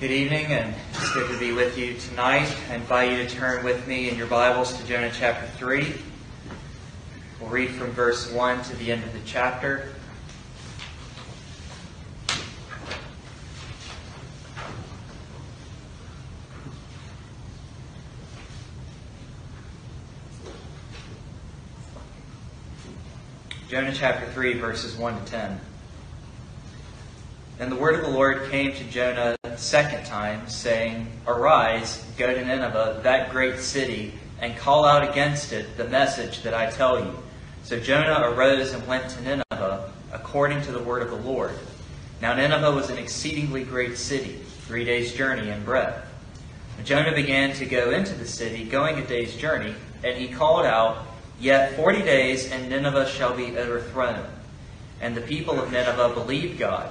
Good evening, and it's good to be with you tonight. I invite you to turn with me in your Bibles to Jonah chapter 3. We'll read from verse 1 to the end of the chapter. Jonah chapter 3, verses 1 to 10. And the word of the Lord came to Jonah the second time, saying, Arise, go to Nineveh, that great city, and call out against it the message that I tell you. So Jonah arose and went to Nineveh, according to the word of the Lord. Now Nineveh was an exceedingly great city, three days' journey in breadth. Jonah began to go into the city, going a day's journey, and he called out, Yet forty days, and Nineveh shall be overthrown. And the people of Nineveh believed God.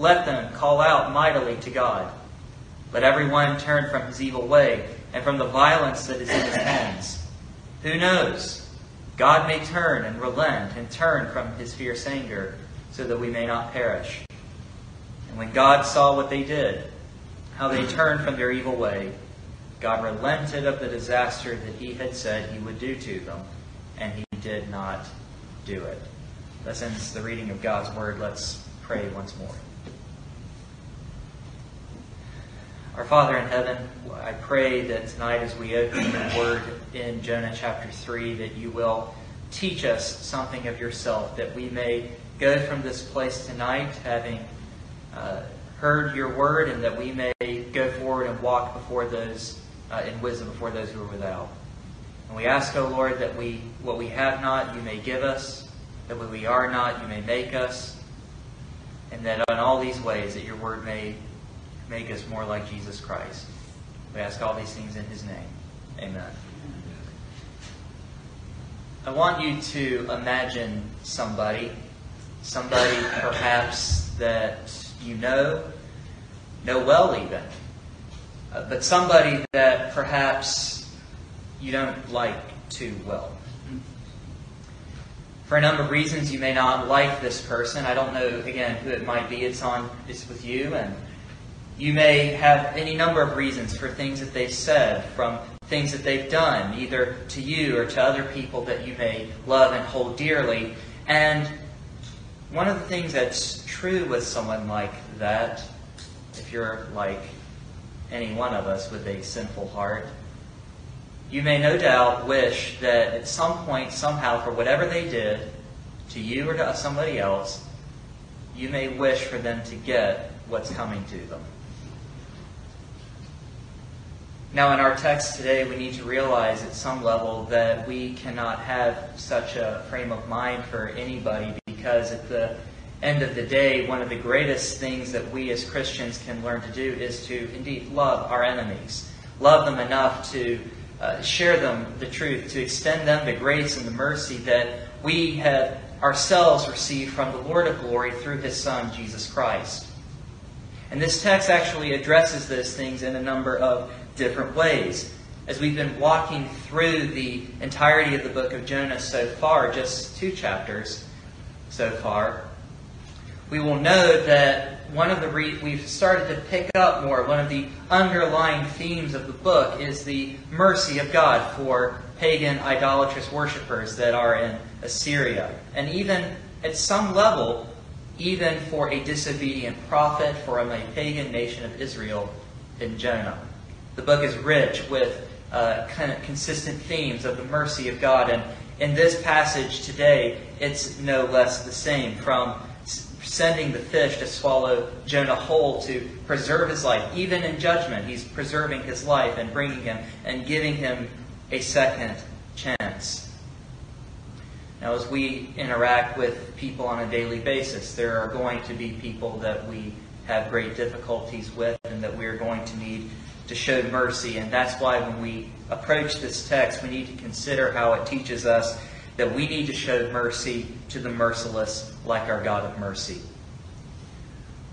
let them call out mightily to God. Let everyone turn from his evil way and from the violence that is in his hands. Who knows? God may turn and relent and turn from his fierce anger so that we may not perish. And when God saw what they did, how they turned from their evil way, God relented of the disaster that he had said he would do to them, and he did not do it. Thus ends the reading of God's word. Let's pray once more. Our Father in heaven, I pray that tonight as we open your word in Jonah chapter 3, that you will teach us something of yourself, that we may go from this place tonight having uh, heard your word, and that we may go forward and walk before those uh, in wisdom before those who are without. And we ask, O Lord, that we what we have not, you may give us, that what we are not, you may make us, and that in all these ways that your word may make us more like Jesus Christ. We ask all these things in his name. Amen. I want you to imagine somebody, somebody perhaps that you know, know well even, uh, but somebody that perhaps you don't like too well. For a number of reasons, you may not like this person. I don't know, again, who it might be. It's on, it's with you, and you may have any number of reasons for things that they've said, from things that they've done, either to you or to other people that you may love and hold dearly. And one of the things that's true with someone like that, if you're like any one of us with a sinful heart, you may no doubt wish that at some point, somehow, for whatever they did, to you or to somebody else, you may wish for them to get what's coming to them. Now, in our text today, we need to realize at some level that we cannot have such a frame of mind for anybody because at the end of the day, one of the greatest things that we as Christians can learn to do is to indeed love our enemies. Love them enough to uh, share them the truth, to extend them the grace and the mercy that we have ourselves received from the Lord of glory through his Son, Jesus Christ. And this text actually addresses those things in a number of different ways. As we've been walking through the entirety of the book of Jonah so far, just two chapters so far, we will know that one of the re- we've started to pick up more. One of the underlying themes of the book is the mercy of God for pagan idolatrous worshippers that are in Assyria, and even at some level, even for a disobedient prophet from a pagan nation of Israel in Jonah. The book is rich with uh, kind of consistent themes of the mercy of God. And in this passage today, it's no less the same. From sending the fish to swallow Jonah whole to preserve his life, even in judgment, he's preserving his life and bringing him and giving him a second chance. Now, as we interact with people on a daily basis, there are going to be people that we have great difficulties with and that we're going to need to show mercy. And that's why when we approach this text, we need to consider how it teaches us that we need to show mercy to the merciless like our God of mercy.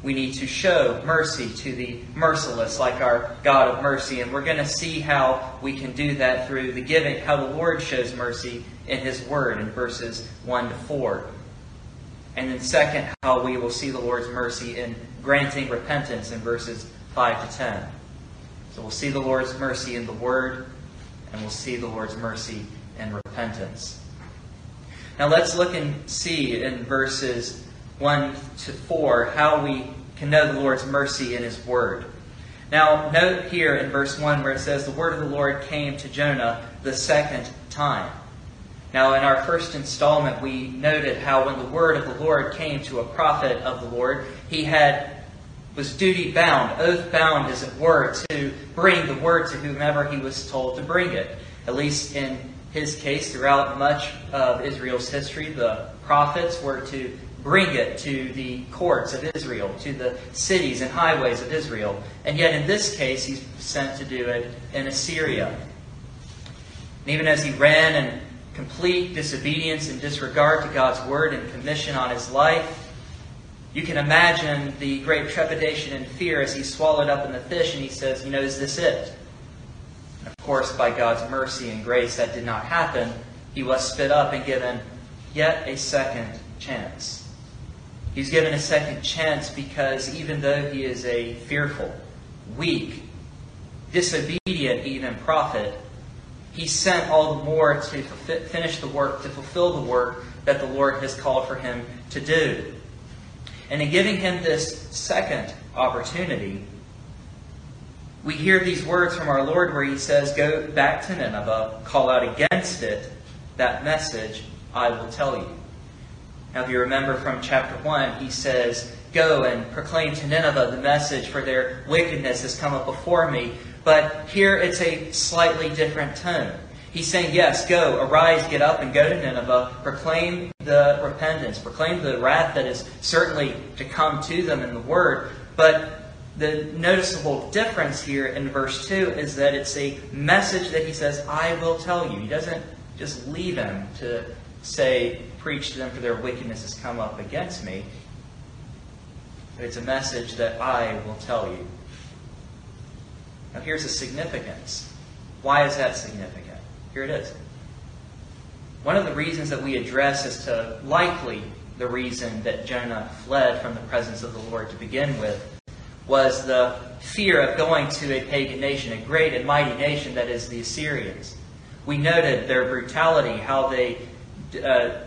We need to show mercy to the merciless like our God of mercy. And we're going to see how we can do that through the giving, how the Lord shows mercy in His Word in verses 1 to 4. And then, second, how we will see the Lord's mercy in granting repentance in verses 5 to 10. So we'll see the Lord's mercy in the Word, and we'll see the Lord's mercy in repentance. Now let's look and see in verses 1 to 4 how we can know the Lord's mercy in His Word. Now, note here in verse 1 where it says, The word of the Lord came to Jonah the second time. Now, in our first installment, we noted how when the word of the Lord came to a prophet of the Lord, he had was duty bound, oath bound, as it were, to bring the word to whomever he was told to bring it. At least in his case, throughout much of Israel's history, the prophets were to bring it to the courts of Israel, to the cities and highways of Israel. And yet, in this case, he's sent to do it in Assyria. And even as he ran in complete disobedience and disregard to God's word and commission on his life, you can imagine the great trepidation and fear as he's swallowed up in the fish and he says, You know, is this it? And of course, by God's mercy and grace, that did not happen. He was spit up and given yet a second chance. He's given a second chance because even though he is a fearful, weak, disobedient even prophet, he sent all the more to finish the work, to fulfill the work that the Lord has called for him to do. And in giving him this second opportunity, we hear these words from our Lord where he says, Go back to Nineveh, call out against it, that message I will tell you. Now, if you remember from chapter 1, he says, Go and proclaim to Nineveh the message, for their wickedness has come up before me. But here it's a slightly different tone. He's saying, Yes, go, arise, get up, and go to Nineveh, proclaim the repentance, proclaim the wrath that is certainly to come to them in the Word. But the noticeable difference here in verse 2 is that it's a message that he says, I will tell you. He doesn't just leave him to say, preach to them for their wickedness has come up against me. But it's a message that I will tell you. Now here's the significance. Why is that significant? Here it is. One of the reasons that we address as to likely the reason that Jonah fled from the presence of the Lord to begin with was the fear of going to a pagan nation, a great and mighty nation that is the Assyrians. We noted their brutality, how they uh,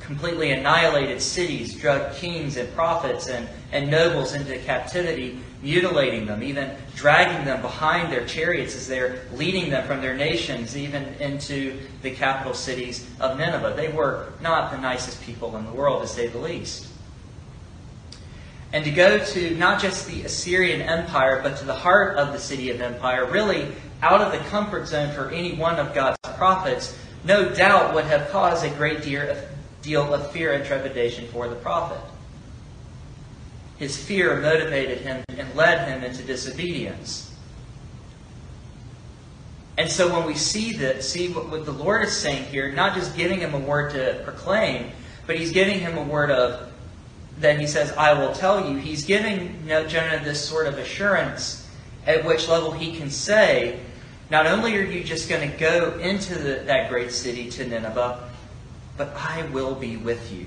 completely annihilated cities, drug kings and prophets and, and nobles into captivity, mutilating them, even dragging them behind their chariots as they're leading them from their nations, even into the capital cities of Nineveh. They were not the nicest people in the world, to say the least. And to go to not just the Assyrian Empire, but to the heart of the city of Empire, really out of the comfort zone for any one of God's prophets, no doubt would have caused a great deal of fear and trepidation for the prophet. His fear motivated him and led him into disobedience. And so when we see that, see what, what the Lord is saying here, not just giving him a word to proclaim, but he's giving him a word of that he says, I will tell you. He's giving Jonah this sort of assurance at which level he can say, not only are you just going to go into the, that great city to Nineveh, but I will be with you.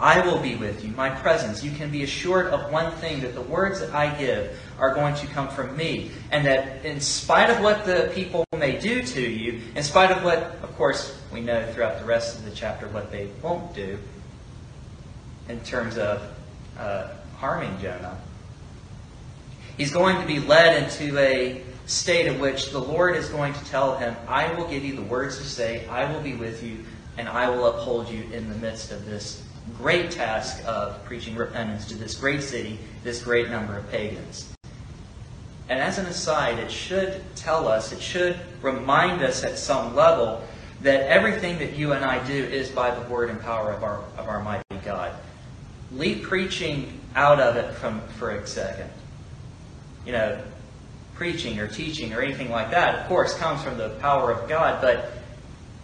I will be with you, my presence. You can be assured of one thing that the words that I give are going to come from me. And that in spite of what the people may do to you, in spite of what, of course, we know throughout the rest of the chapter what they won't do in terms of uh, harming Jonah, he's going to be led into a state in which the Lord is going to tell him, I will give you the words to say, I will be with you, and I will uphold you in the midst of this great task of preaching repentance to this great city, this great number of pagans. And as an aside, it should tell us, it should remind us at some level that everything that you and I do is by the word and power of our, of our mighty God. Leave preaching out of it from, for a second. you know, preaching or teaching or anything like that. Of course, comes from the power of God, but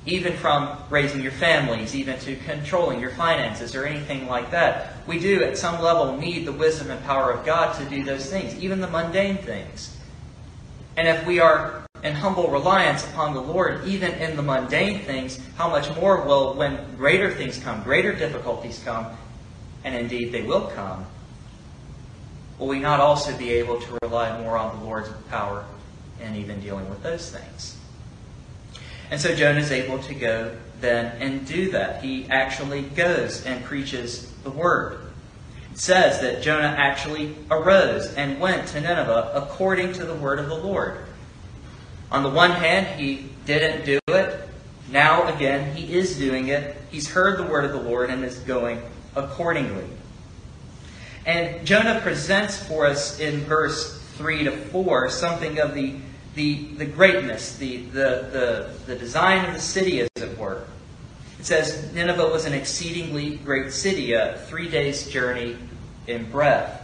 even from raising your families, even to controlling your finances or anything like that. We do, at some level, need the wisdom and power of God to do those things, even the mundane things. And if we are in humble reliance upon the Lord, even in the mundane things, how much more will, when greater things come, greater difficulties come, and indeed they will come, will we not also be able to rely more on the Lord's power in even dealing with those things? And so Jonah is able to go then and do that. He actually goes and preaches the word. It says that Jonah actually arose and went to Nineveh according to the word of the Lord. On the one hand, he didn't do it. Now, again, he is doing it. He's heard the word of the Lord and is going accordingly. And Jonah presents for us in verse 3 to 4 something of the the, the greatness, the, the, the, the design of the city, as it were. It says Nineveh was an exceedingly great city, a three days' journey in breadth.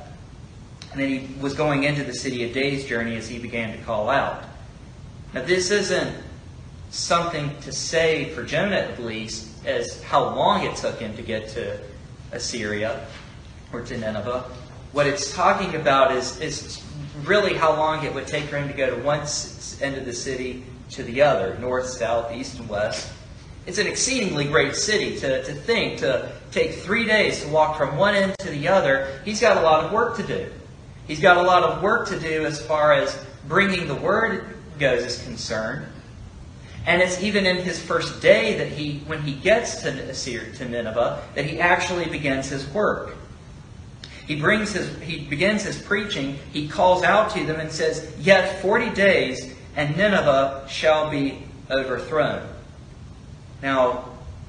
And then he was going into the city a day's journey as he began to call out. Now, this isn't something to say for Jonah, at least, as how long it took him to get to Assyria or to Nineveh. What it's talking about is, is really how long it would take for him to go to one end of the city to the other, north, south, east, and west. It's an exceedingly great city to, to think, to take three days to walk from one end to the other. He's got a lot of work to do. He's got a lot of work to do as far as bringing the word goes is concerned. And it's even in his first day that he, when he gets to, to Nineveh, that he actually begins his work. He brings his he begins his preaching, he calls out to them and says, Yet forty days and Nineveh shall be overthrown. Now,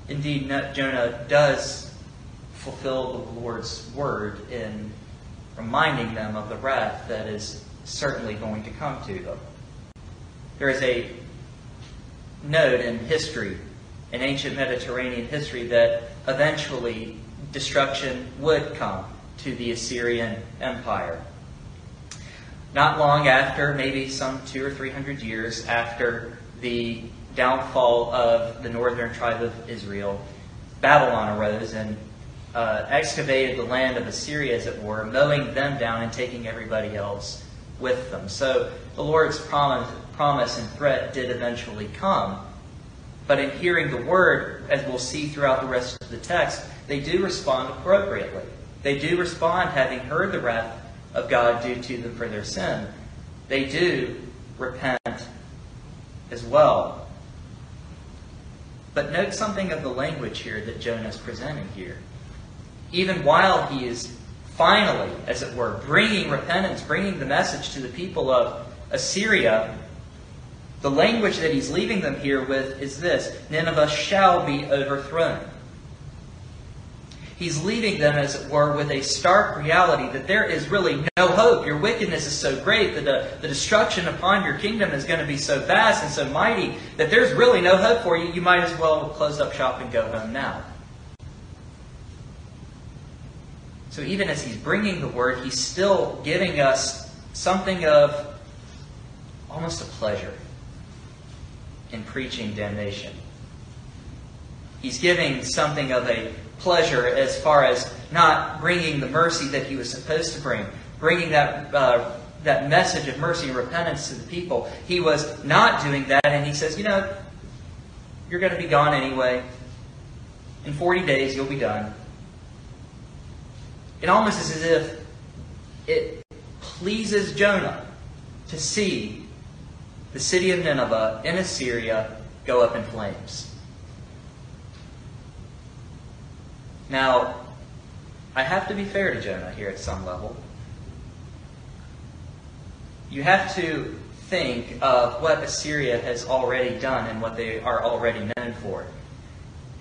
indeed Jonah does fulfill the Lord's word in reminding them of the wrath that is certainly going to come to them. There is a note in history, in ancient Mediterranean history, that eventually destruction would come to the Assyrian Empire. Not long after, maybe some two or three hundred years after the downfall of the northern tribe of Israel, Babylon arose and uh, excavated the land of Assyria, as it were, mowing them down and taking everybody else with them. So the Lord's promise, promise and threat did eventually come. But in hearing the word, as we'll see throughout the rest of the text, they do respond appropriately. They do respond, having heard the wrath of God due to them for their sin. They do repent as well. But note something of the language here that Jonah is presenting here. Even while he is finally, as it were, bringing repentance, bringing the message to the people of Assyria, the language that he's leaving them here with is this Nineveh shall be overthrown. He's leaving them, as it were, with a stark reality that there is really no hope. Your wickedness is so great that the, the destruction upon your kingdom is going to be so vast and so mighty that there's really no hope for you. You might as well close up shop and go home now. So even as he's bringing the word, he's still giving us something of almost a pleasure in preaching damnation. He's giving something of a pleasure as far as not bringing the mercy that he was supposed to bring, bringing that, uh, that message of mercy and repentance to the people. He was not doing that, and he says, You know, you're going to be gone anyway. In 40 days, you'll be done. It almost is as if it pleases Jonah to see the city of Nineveh in Assyria go up in flames. Now, I have to be fair to Jonah here at some level. You have to think of what Assyria has already done and what they are already known for.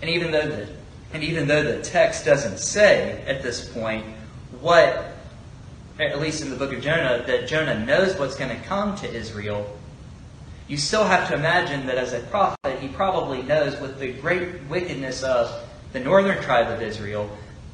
And even though the and even though the text doesn't say at this point what at least in the book of Jonah, that Jonah knows what's going to come to Israel, you still have to imagine that as a prophet, he probably knows with the great wickedness of the northern tribe of Israel,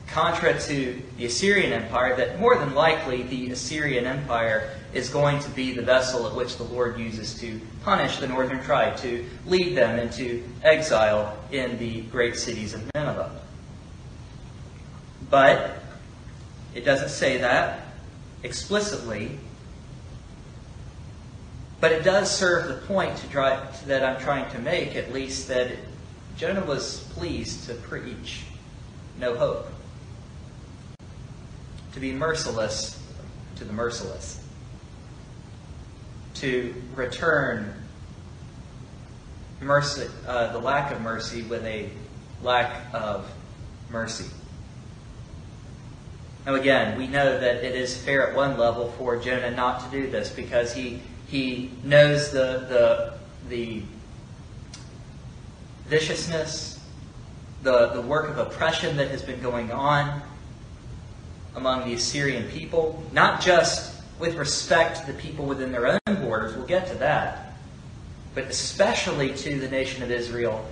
contra to the Assyrian Empire, that more than likely the Assyrian Empire is going to be the vessel at which the Lord uses to punish the northern tribe, to lead them into exile in the great cities of Nineveh. But it doesn't say that explicitly. But it does serve the point drive, that I'm trying to make, at least, that Jonah was pleased to preach no hope, to be merciless to the merciless to return mercy, uh, the lack of mercy with a lack of mercy. Now, again, we know that it is fair at one level for Jonah not to do this because he he knows the the the viciousness, the the work of oppression that has been going on among the Assyrian people, not just with respect to the people within their own borders. We'll get to that. But especially to the nation of Israel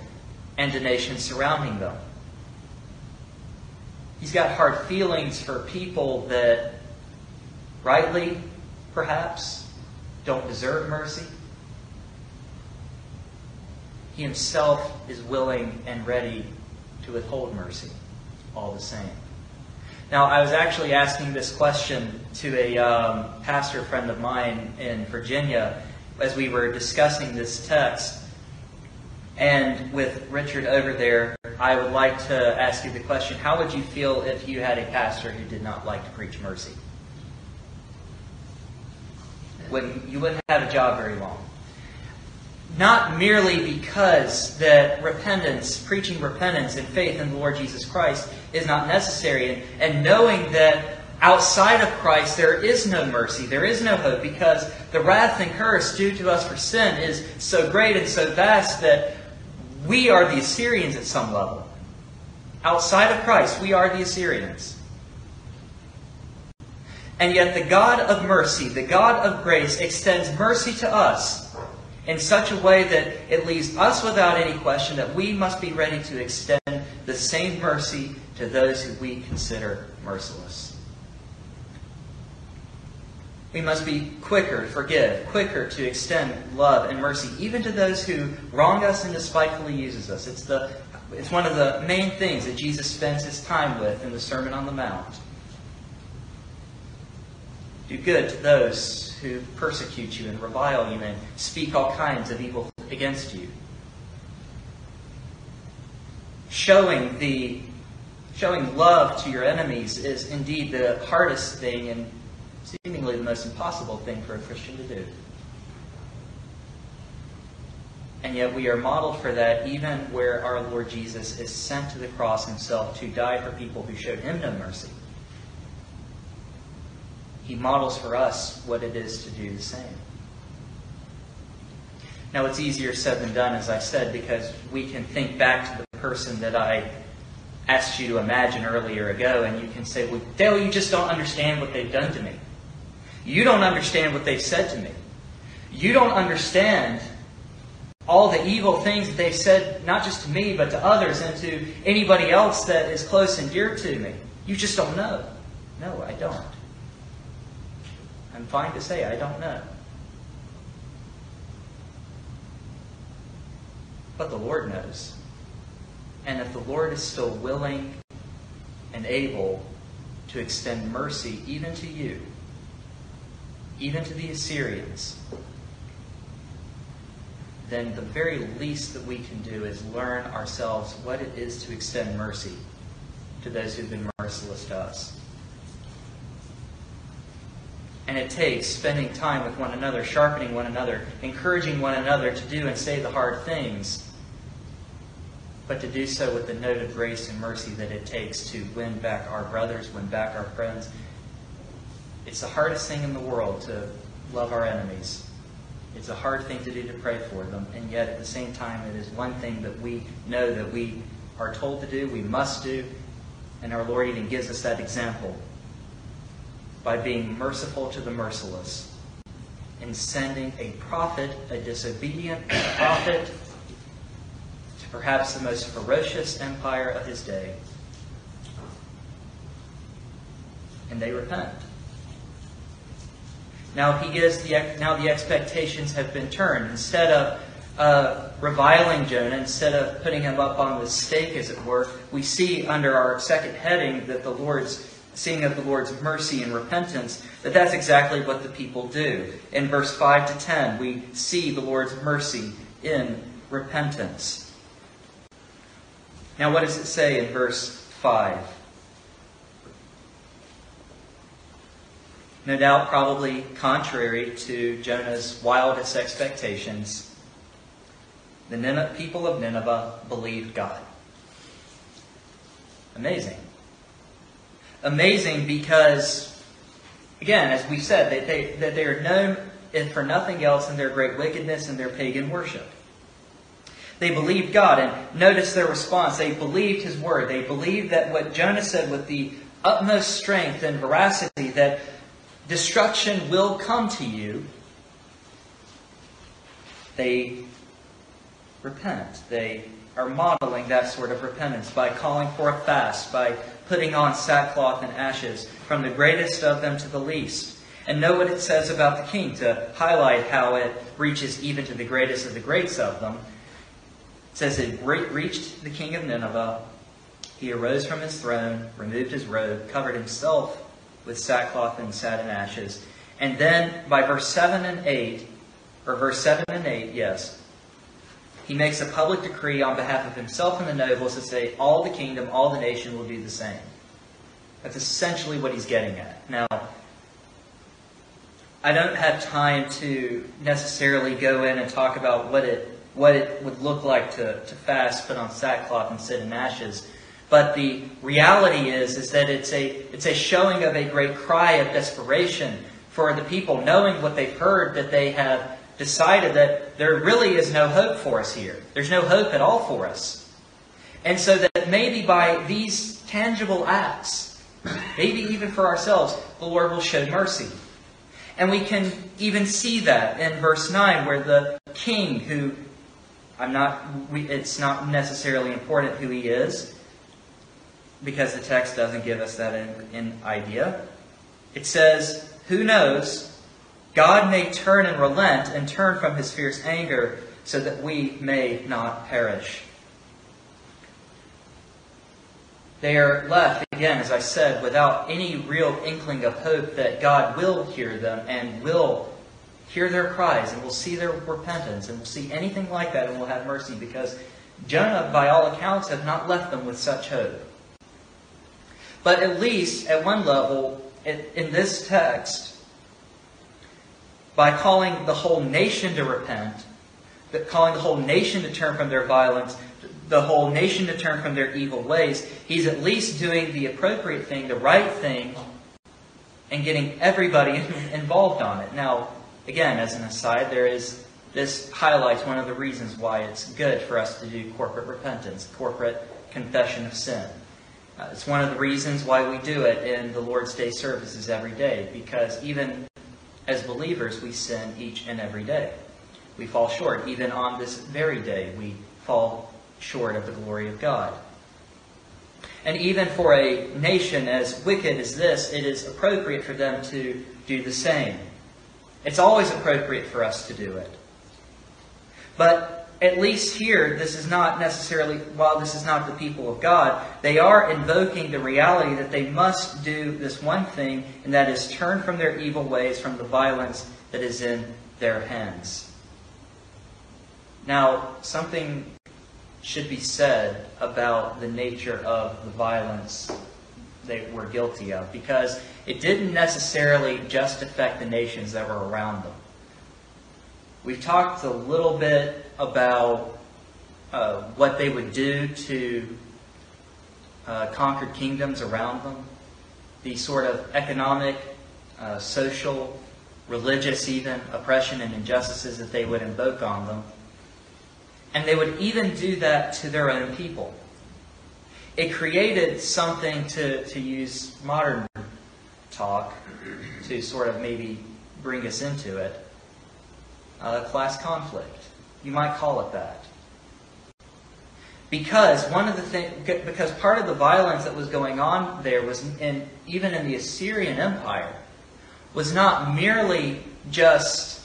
and to nations surrounding them. He's got hard feelings for people that, rightly, perhaps, don't deserve mercy. He himself is willing and ready to withhold mercy all the same. Now, I was actually asking this question to a um, pastor friend of mine in Virginia as we were discussing this text. And with Richard over there, I would like to ask you the question how would you feel if you had a pastor who did not like to preach mercy? You wouldn't have a job very long not merely because that repentance, preaching repentance and faith in the Lord Jesus Christ is not necessary, and, and knowing that outside of Christ there is no mercy, there is no hope, because the wrath and curse due to us for sin is so great and so vast that we are the Assyrians at some level. Outside of Christ, we are the Assyrians. And yet the God of mercy, the God of grace, extends mercy to us in such a way that it leaves us without any question that we must be ready to extend the same mercy to those who we consider merciless. We must be quicker to forgive, quicker to extend love and mercy, even to those who wrong us and despitefully uses us. It's, the, it's one of the main things that Jesus spends his time with in the Sermon on the Mount. Do good to those who persecute you and revile you and speak all kinds of evil against you. Showing the showing love to your enemies is indeed the hardest thing and seemingly the most impossible thing for a Christian to do. And yet we are modeled for that even where our Lord Jesus is sent to the cross himself to die for people who showed him no mercy he models for us what it is to do the same. Now, it's easier said than done, as I said, because we can think back to the person that I asked you to imagine earlier ago, and you can say, Well, Dale, you just don't understand what they've done to me. You don't understand what they've said to me. You don't understand all the evil things that they've said, not just to me, but to others and to anybody else that is close and dear to me. You just don't know. No, I don't. I'm fine to say I don't know. But the Lord knows. And if the Lord is still willing and able to extend mercy even to you, even to the Assyrians, then the very least that we can do is learn ourselves what it is to extend mercy to those who've been merciless to us. And it takes spending time with one another, sharpening one another, encouraging one another to do and say the hard things, but to do so with the note of grace and mercy that it takes to win back our brothers, win back our friends. It's the hardest thing in the world to love our enemies. It's a hard thing to do to pray for them, and yet at the same time, it is one thing that we know that we are told to do, we must do, and our Lord even gives us that example by being merciful to the merciless and sending a prophet, a disobedient prophet, to perhaps the most ferocious empire of his day, and they repent. Now he gives the now the expectations have been turned. Instead of uh, reviling Jonah, instead of putting him up on the stake, as it were, we see under our second heading that the Lord's seeing of the Lord's mercy and repentance, that that's exactly what the people do. In verse 5 to 10, we see the Lord's mercy in repentance. Now, what does it say in verse 5? No doubt, probably contrary to Jonah's wildest expectations, the people of Nineveh believed God. Amazing. Amazing because, again, as we said, that they, that they are known for nothing else than their great wickedness and their pagan worship. They believed God, and notice their response. They believed His word. They believed that what Jonah said with the utmost strength and veracity, that destruction will come to you. They repent. They are modeling that sort of repentance by calling for a fast, by putting on sackcloth and ashes, from the greatest of them to the least. And know what it says about the king to highlight how it reaches even to the greatest of the greats of them says it reached the king of Nineveh. He arose from his throne, removed his robe, covered himself with sackcloth and sat in ashes. And then by verse 7 and 8, or verse 7 and 8, yes, he makes a public decree on behalf of himself and the nobles to say, all the kingdom, all the nation will do the same. That's essentially what he's getting at. Now, I don't have time to necessarily go in and talk about what it what it would look like to, to fast, put on sackcloth, and sit in ashes. But the reality is, is that it's a, it's a showing of a great cry of desperation for the people, knowing what they've heard, that they have decided that there really is no hope for us here. There's no hope at all for us. And so that maybe by these tangible acts, maybe even for ourselves, the Lord will show mercy. And we can even see that in verse 9, where the king who I'm not, we, it's not necessarily important who he is because the text doesn't give us that in, in idea. It says, Who knows? God may turn and relent and turn from his fierce anger so that we may not perish. They are left, again, as I said, without any real inkling of hope that God will hear them and will hear their cries and we'll see their repentance and we'll see anything like that and we'll have mercy because Jonah, by all accounts, have not left them with such hope. But at least at one level, in this text, by calling the whole nation to repent, that calling the whole nation to turn from their violence, the whole nation to turn from their evil ways, he's at least doing the appropriate thing, the right thing, and getting everybody involved on it. Now, Again, as an aside, there is this highlights one of the reasons why it's good for us to do corporate repentance, corporate confession of sin. Uh, it's one of the reasons why we do it in the Lord's Day services every day, because even as believers, we sin each and every day. We fall short. Even on this very day, we fall short of the glory of God. And even for a nation as wicked as this, it is appropriate for them to do the same. It's always appropriate for us to do it. But at least here, this is not necessarily, while this is not the people of God, they are invoking the reality that they must do this one thing, and that is turn from their evil ways, from the violence that is in their hands. Now, something should be said about the nature of the violence they were guilty of, because it didn't necessarily just affect the nations that were around them. We've talked a little bit about uh, what they would do to uh, conquered kingdoms around them, the sort of economic, uh, social, religious, even oppression and injustices that they would invoke on them. And they would even do that to their own people. It created something, to, to use modern talk to sort of maybe bring us into it. Uh, class conflict. You might call it that. Because one of the things, because part of the violence that was going on there was in, even in the Assyrian Empire, was not merely just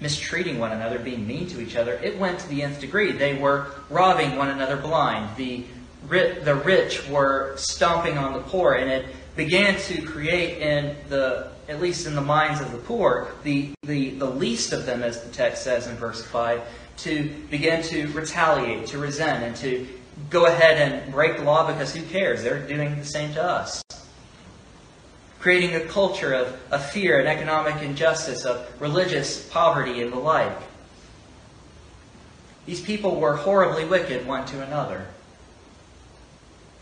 mistreating one another, being mean to each other. It went to the nth degree. They were robbing one another blind. The, the rich were stomping on the poor, and it began to create in the, at least in the minds of the poor, the, the, the least of them, as the text says in verse 5, to begin to retaliate, to resent, and to go ahead and break the law because who cares? They're doing the same to us creating a culture of, of fear and economic injustice, of religious poverty and the like. These people were horribly wicked one to another.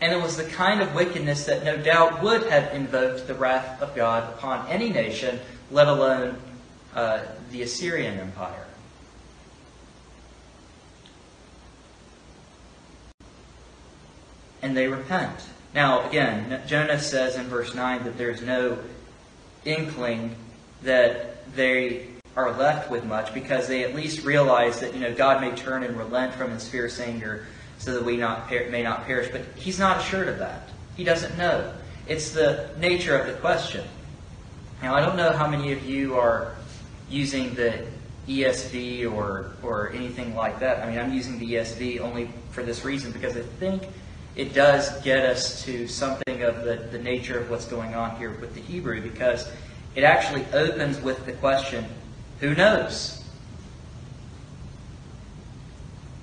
And it was the kind of wickedness that no doubt would have invoked the wrath of God upon any nation, let alone uh, the Assyrian Empire. And they repent. Now, again, Jonah says in verse 9 that there's no inkling that they are left with much because they at least realize that, you know, God may turn and relent from his fierce anger so that we not per- may not perish. But he's not assured of that. He doesn't know. It's the nature of the question. Now, I don't know how many of you are using the ESV or, or anything like that. I mean, I'm using the ESV only for this reason because I think it does get us to something of the, the nature of what's going on here with the Hebrew because it actually opens with the question who knows?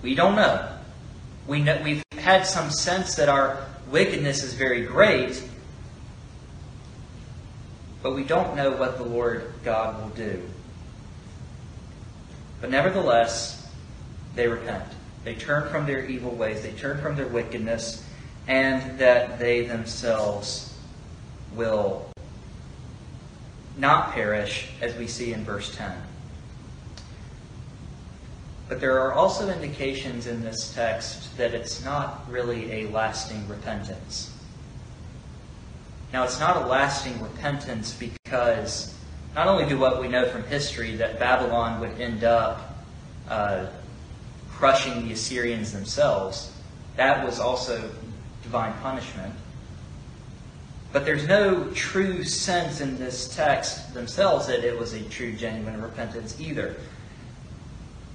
We don't know. We know we've had some sense that our wickedness is very great, but we don't know what the Lord God will do. But nevertheless, they repent. They turn from their evil ways, they turn from their wickedness, and that they themselves will not perish, as we see in verse 10. But there are also indications in this text that it's not really a lasting repentance. Now, it's not a lasting repentance because not only do what we know from history that Babylon would end up uh, crushing the Assyrians themselves. That was also divine punishment. But there's no true sense in this text themselves that it was a true, genuine repentance either.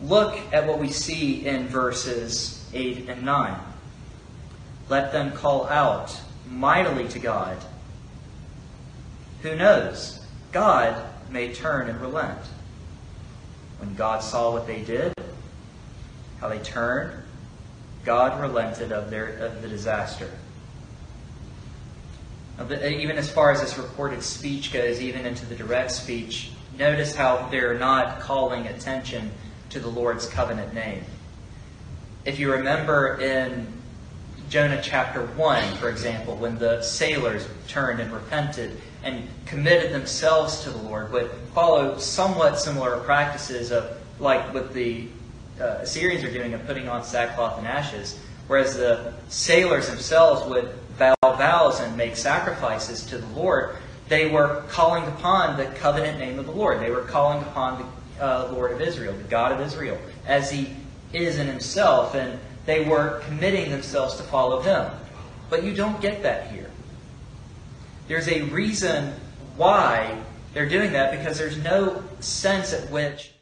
Look at what we see in verses 8 and 9. Let them call out mightily to God. Who knows? God may turn and relent. When God saw what they did, how they turned, God relented of their of the disaster. Even as far as this recorded speech goes, even into the direct speech, notice how they're not calling attention to the Lord's covenant name. If you remember in Jonah chapter 1, for example, when the sailors turned and repented and committed themselves to the Lord, would follow somewhat similar practices of like with the uh, Assyrians are doing of putting on sackcloth and ashes, whereas the sailors themselves would vow vows and make sacrifices to the Lord. They were calling upon the covenant name of the Lord. They were calling upon the uh, Lord of Israel, the God of Israel, as He is in Himself, and they were committing themselves to follow Him. But you don't get that here. There's a reason why they're doing that because there's no sense at which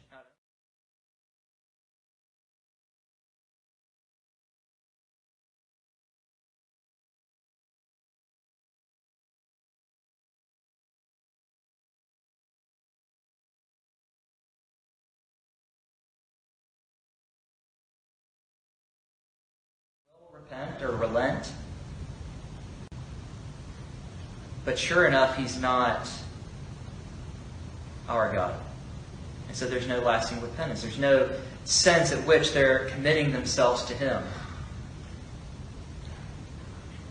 repent or relent. But sure enough, he's not our God. And so there's no lasting repentance. There's no sense at which they're committing themselves to him.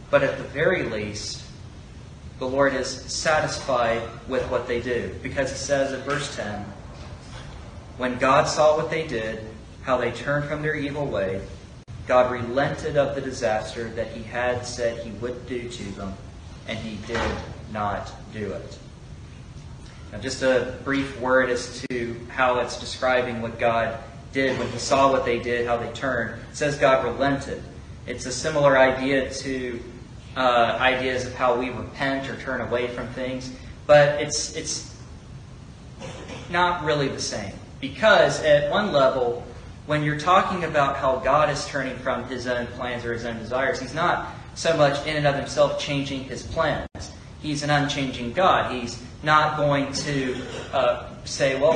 But at the very least, the Lord is satisfied with what they do. Because it says in verse 10 When God saw what they did, how they turned from their evil way, God relented of the disaster that he had said he would do to them, and he did not do it. Now, just a brief word as to how it's describing what God did when he saw what they did, how they turned. It says God relented. It's a similar idea to uh, ideas of how we repent or turn away from things, but it's it's not really the same because at one level, when you're talking about how God is turning from His own plans or His own desires, He's not so much in and of Himself changing His plans. He's an unchanging God. He's not going to uh, say, "Well,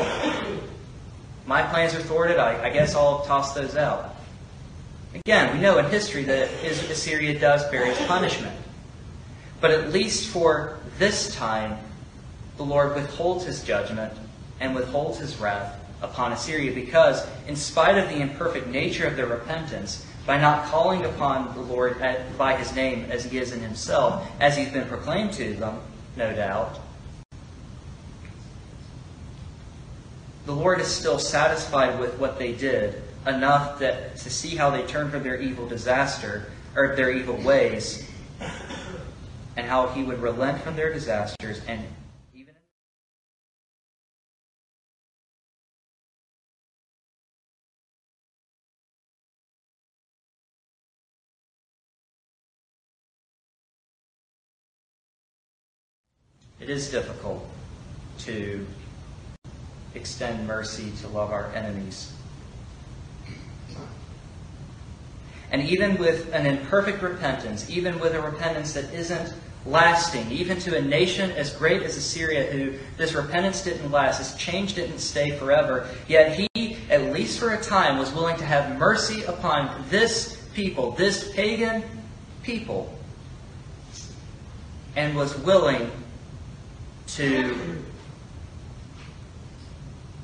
my plans are thwarted. I, I guess I'll toss those out." Again, we know in history that Assyria does various punishment. But at least for this time, the Lord withholds his judgment and withholds his wrath upon Assyria because, in spite of the imperfect nature of their repentance, by not calling upon the Lord at, by his name as he is in himself, as he's been proclaimed to them, no doubt, the Lord is still satisfied with what they did enough that to see how they turn from their evil disaster or their evil ways and how he would relent from their disasters and it is difficult to extend mercy to love our enemies. And even with an imperfect repentance, even with a repentance that isn't lasting, even to a nation as great as Assyria, who this repentance didn't last, this change didn't stay forever, yet he, at least for a time, was willing to have mercy upon this people, this pagan people, and was willing to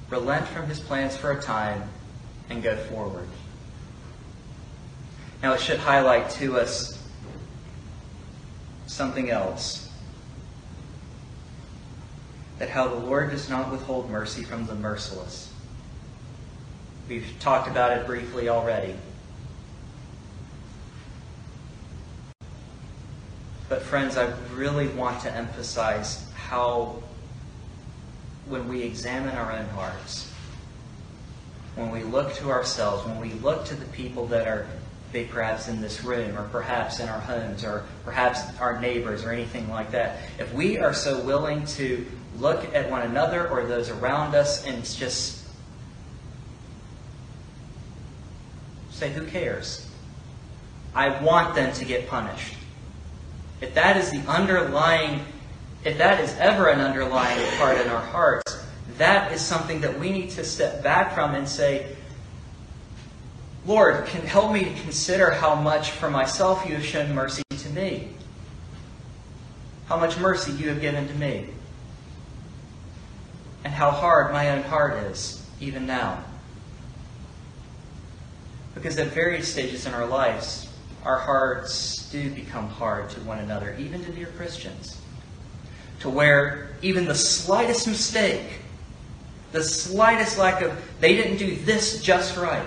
relent from his plans for a time and go forward. Now, it should highlight to us something else that how the Lord does not withhold mercy from the merciless. We've talked about it briefly already. But, friends, I really want to emphasize how, when we examine our own hearts, when we look to ourselves, when we look to the people that are be perhaps in this room or perhaps in our homes or perhaps our neighbors or anything like that. If we are so willing to look at one another or those around us and just say, who cares? I want them to get punished. If that is the underlying, if that is ever an underlying part in our hearts, that is something that we need to step back from and say, Lord, can help me to consider how much for myself you have shown mercy to me. How much mercy you have given to me. And how hard my own heart is, even now. Because at various stages in our lives, our hearts do become hard to one another, even to dear Christians. To where even the slightest mistake, the slightest lack of, they didn't do this just right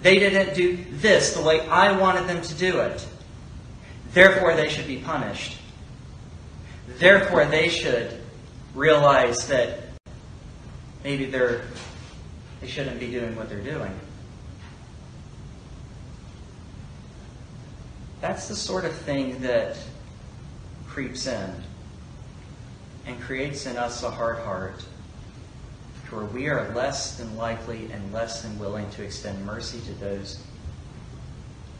they didn't do this the way I wanted them to do it. Therefore, they should be punished. Therefore, they should realize that maybe they're they shouldn't be doing what they're doing. That's the sort of thing that creeps in and creates in us a hard heart where we are less than likely and less than willing to extend mercy to those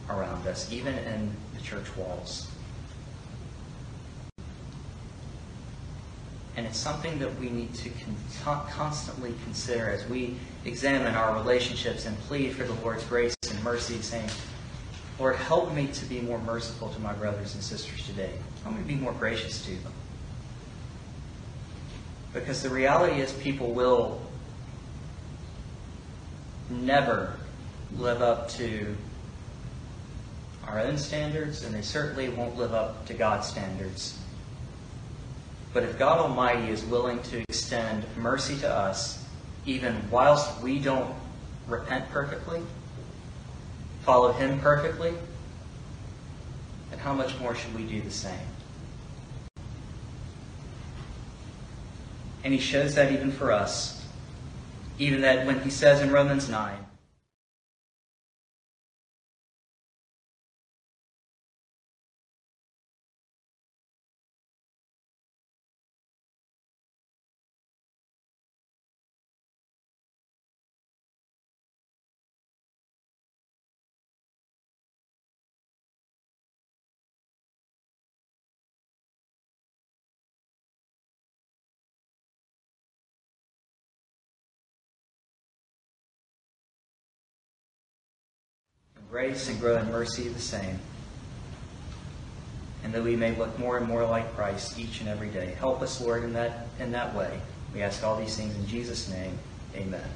around us, even in the church walls. And it's something that we need to con- constantly consider as we examine our relationships and plead for the Lord's grace and mercy, saying, Lord, help me to be more merciful to my brothers and sisters today. Help me be more gracious to them. Because the reality is, people will never live up to our own standards, and they certainly won't live up to God's standards. But if God Almighty is willing to extend mercy to us, even whilst we don't repent perfectly, follow Him perfectly, then how much more should we do the same? And he shows that even for us. Even that when he says in Romans 9, grace and grow in mercy the same. And that we may look more and more like Christ each and every day. Help us, Lord, in that, in that way. We ask all these things in Jesus' name. Amen.